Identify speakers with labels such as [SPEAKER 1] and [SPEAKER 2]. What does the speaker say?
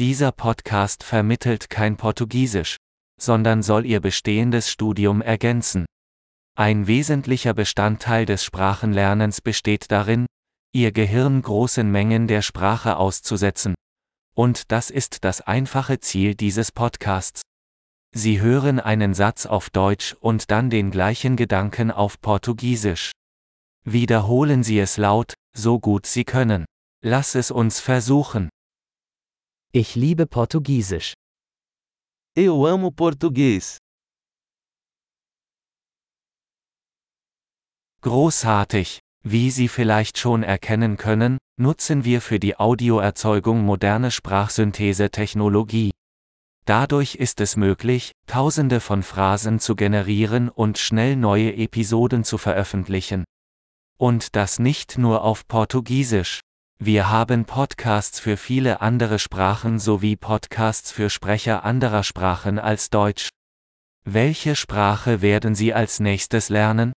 [SPEAKER 1] Dieser Podcast vermittelt kein Portugiesisch, sondern soll Ihr bestehendes Studium ergänzen. Ein wesentlicher Bestandteil des Sprachenlernens besteht darin, Ihr Gehirn großen Mengen der Sprache auszusetzen. Und das ist das einfache Ziel dieses Podcasts. Sie hören einen Satz auf Deutsch und dann den gleichen Gedanken auf Portugiesisch. Wiederholen Sie es laut, so gut Sie können. Lass es uns versuchen.
[SPEAKER 2] Ich liebe Portugiesisch.
[SPEAKER 3] Eu amo português.
[SPEAKER 1] Großartig! Wie Sie vielleicht schon erkennen können, nutzen wir für die Audioerzeugung moderne Sprachsynthese-Technologie. Dadurch ist es möglich, Tausende von Phrasen zu generieren und schnell neue Episoden zu veröffentlichen. Und das nicht nur auf Portugiesisch. Wir haben Podcasts für viele andere Sprachen sowie Podcasts für Sprecher anderer Sprachen als Deutsch. Welche Sprache werden Sie als nächstes lernen?